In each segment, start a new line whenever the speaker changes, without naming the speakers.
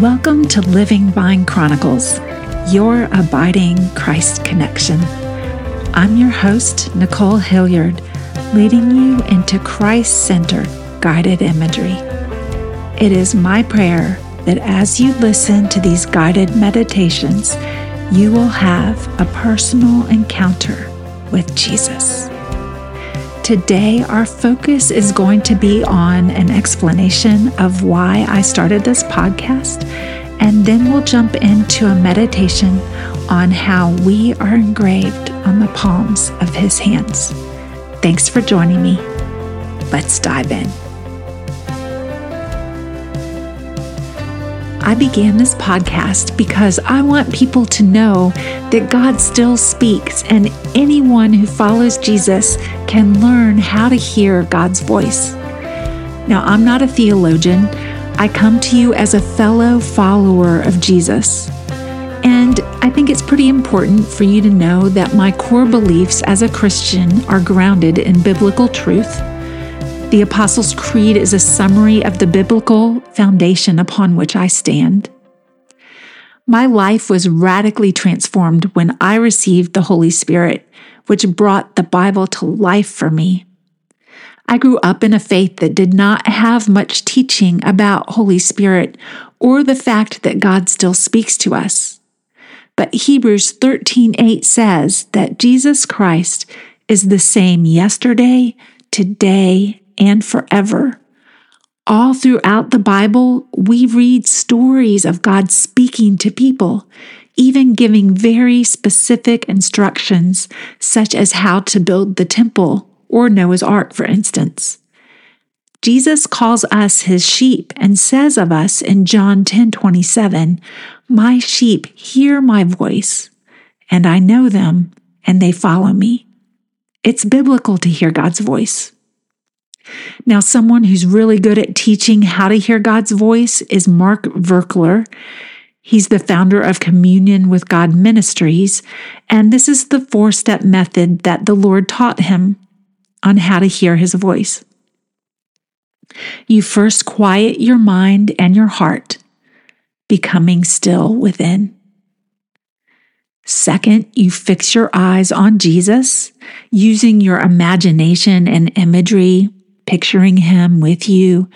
Welcome to Living Vine Chronicles, your abiding Christ connection. I'm your host, Nicole Hilliard, leading you into Christ centered guided imagery. It is my prayer that as you listen to these guided meditations, you will have a personal encounter with Jesus. Today, our focus is going to be on an explanation of why I started this podcast, and then we'll jump into a meditation on how we are engraved on the palms of His hands. Thanks for joining me. Let's dive in. I began this podcast because I want people to know that God still speaks, and anyone who follows Jesus can learn how to hear God's voice. Now, I'm not a theologian, I come to you as a fellow follower of Jesus. And I think it's pretty important for you to know that my core beliefs as a Christian are grounded in biblical truth the Apostles' Creed is a summary of the biblical foundation upon which I stand. My life was radically transformed when I received the Holy Spirit, which brought the Bible to life for me. I grew up in a faith that did not have much teaching about Holy Spirit or the fact that God still speaks to us. But Hebrews 13:8 says that Jesus Christ is the same yesterday, today, and forever. All throughout the Bible, we read stories of God speaking to people, even giving very specific instructions, such as how to build the temple or Noah's Ark, for instance. Jesus calls us his sheep and says of us in John 10 27, My sheep hear my voice, and I know them, and they follow me. It's biblical to hear God's voice. Now, someone who's really good at teaching how to hear God's voice is Mark Virkler. He's the founder of Communion with God Ministries, and this is the four step method that the Lord taught him on how to hear his voice. You first quiet your mind and your heart, becoming still within. Second, you fix your eyes on Jesus using your imagination and imagery picturing Him with you.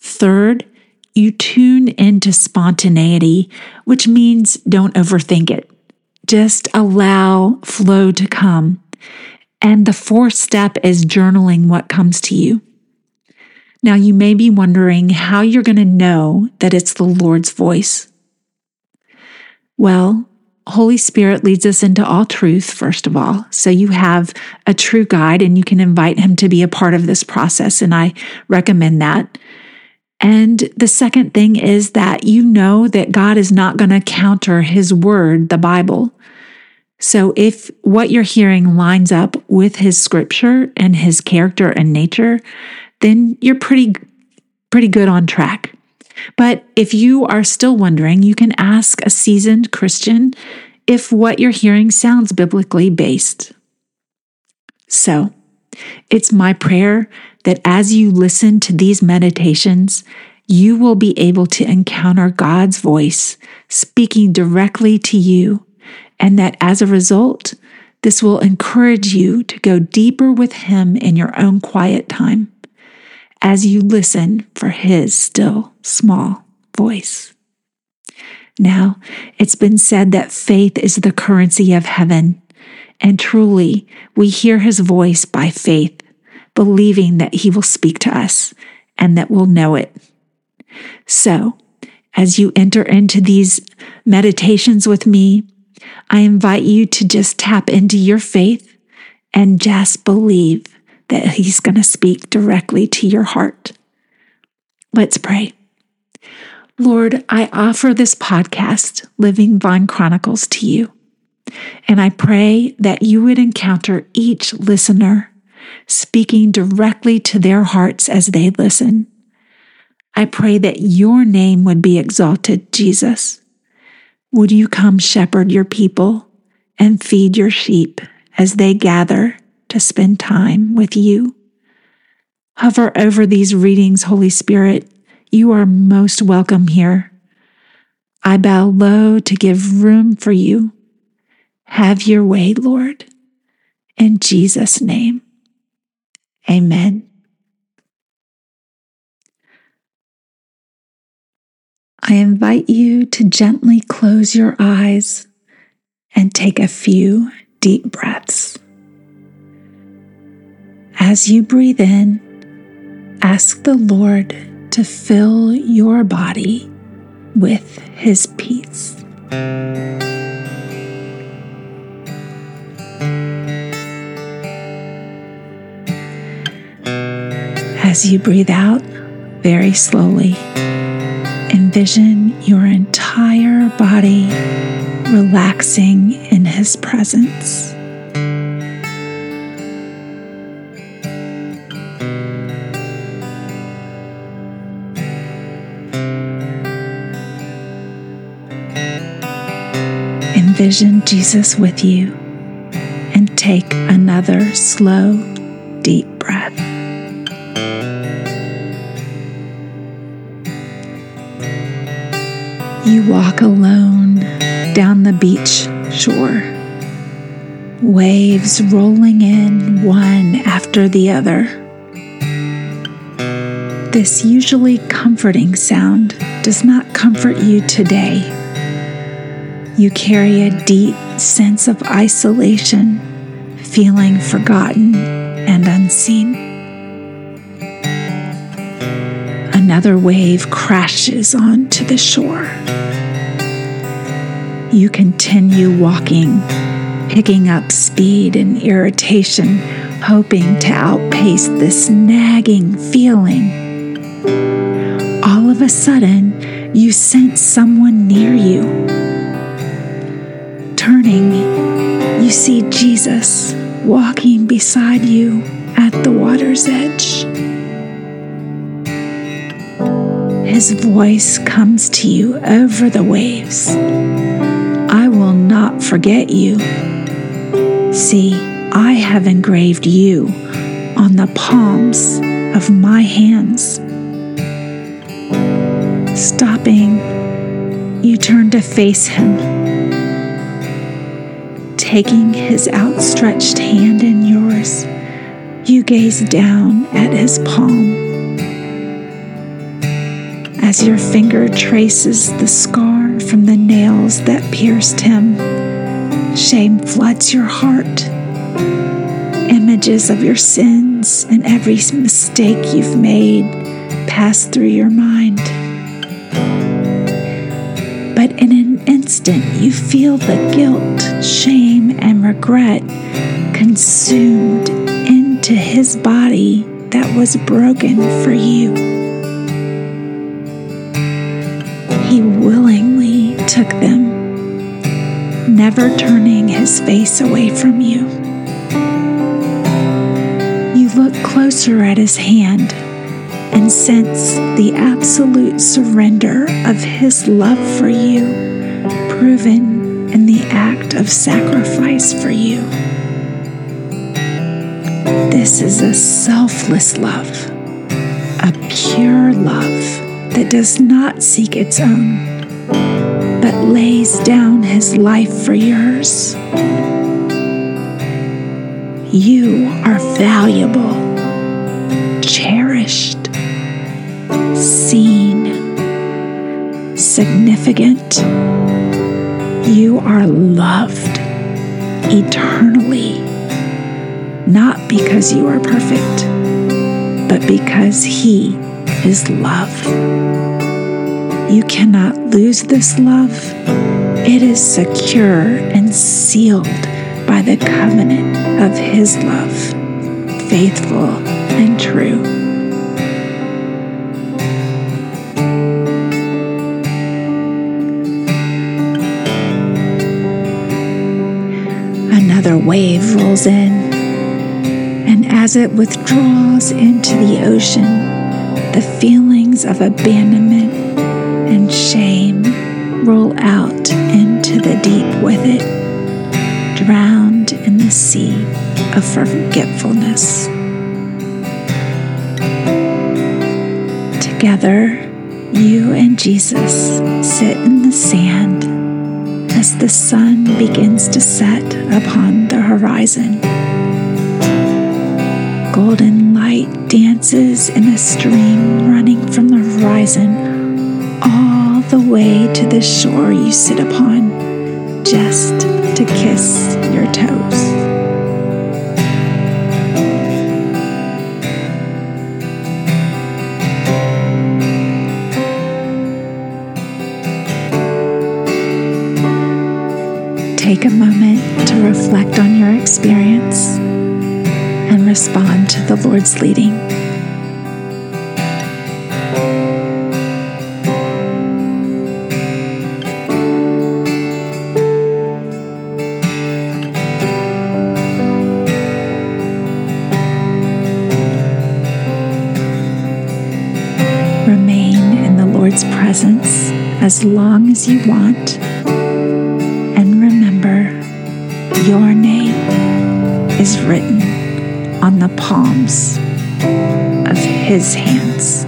Third, you tune into spontaneity, which means don't overthink it. Just allow flow to come. And the fourth step is journaling what comes to you. Now, you may be wondering how you're going to know that it's the Lord's voice. Well, Holy Spirit leads us into all truth, first of all. So you have a true guide and you can invite him to be a part of this process. And I recommend that. And the second thing is that you know that God is not going to counter his word, the Bible. So if what you're hearing lines up with his scripture and his character and nature, then you're pretty, pretty good on track. But if you are still wondering, you can ask a seasoned Christian if what you're hearing sounds biblically based. So, it's my prayer that as you listen to these meditations, you will be able to encounter God's voice speaking directly to you, and that as a result, this will encourage you to go deeper with Him in your own quiet time as you listen for His still small voice. Now, it's been said that faith is the currency of heaven. And truly, we hear his voice by faith, believing that he will speak to us and that we'll know it. So, as you enter into these meditations with me, I invite you to just tap into your faith and just believe that he's going to speak directly to your heart. Let's pray. Lord, I offer this podcast, Living Vine Chronicles, to you. And I pray that you would encounter each listener speaking directly to their hearts as they listen. I pray that your name would be exalted, Jesus. Would you come shepherd your people and feed your sheep as they gather to spend time with you? Hover over these readings, Holy Spirit, You are most welcome here. I bow low to give room for you. Have your way, Lord. In Jesus' name, amen. I invite you to gently close your eyes and take a few deep breaths. As you breathe in, ask the Lord to fill your body with His peace. As you breathe out very slowly, envision your entire body relaxing in His presence. Envision Jesus with you and take another slow, deep breath. You walk alone down the beach shore, waves rolling in one after the other. This usually comforting sound does not comfort you today. You carry a deep sense of isolation, feeling forgotten and unseen. Another wave crashes onto the shore. You continue walking, picking up speed and irritation, hoping to outpace this nagging feeling. All of a sudden, you sense someone near you. Turning, you see Jesus walking beside you at the water's edge. His voice comes to you over the waves. I will not forget you. See, I have engraved you on the palms of my hands. Stopping, you turn to face him. Taking his outstretched hand in yours, you gaze down at his palm as your finger traces the scar from the nails that pierced him. Shame floods your heart. Images of your sins and every mistake you've made pass through your mind. But in an instant, you feel the guilt, shame, and regret consumed into his body that was broken for you. he willingly took them, never turning his face away from you. You look closer at his hand and sense the absolute surrender of his love for you, proven in the act of sacrifice for you. This is a selfless love, a pure love that does not seek its own, but lays down his life for yours. You are valuable, cherished, seen, significant. You are loved eternally, not because you are perfect, but because He is love. You cannot lose this love. It is secure and sealed by the covenant of His love, faithful and true. Another wave rolls in, and as it withdraws into the ocean, the feelings of abandonment and shame roll out into the deep with it, drowned in the sea of forgetfulness. Together, You and Jesus sit in the sand as the sun begins to set upon the horizon. Golden light dances in a stream running from the horizon all the way to the shore you sit upon just to kiss your toes. Respond to the Lord's leading. Remain in the Lord's presence as long as you want and remember your name is written on the palms of His hands.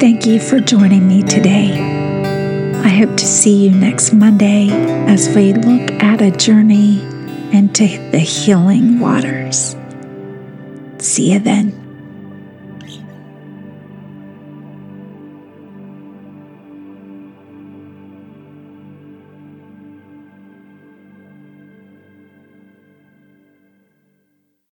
Thank you for joining me today. I hope to see you next Monday as we look at a journey into the healing waters. See you then.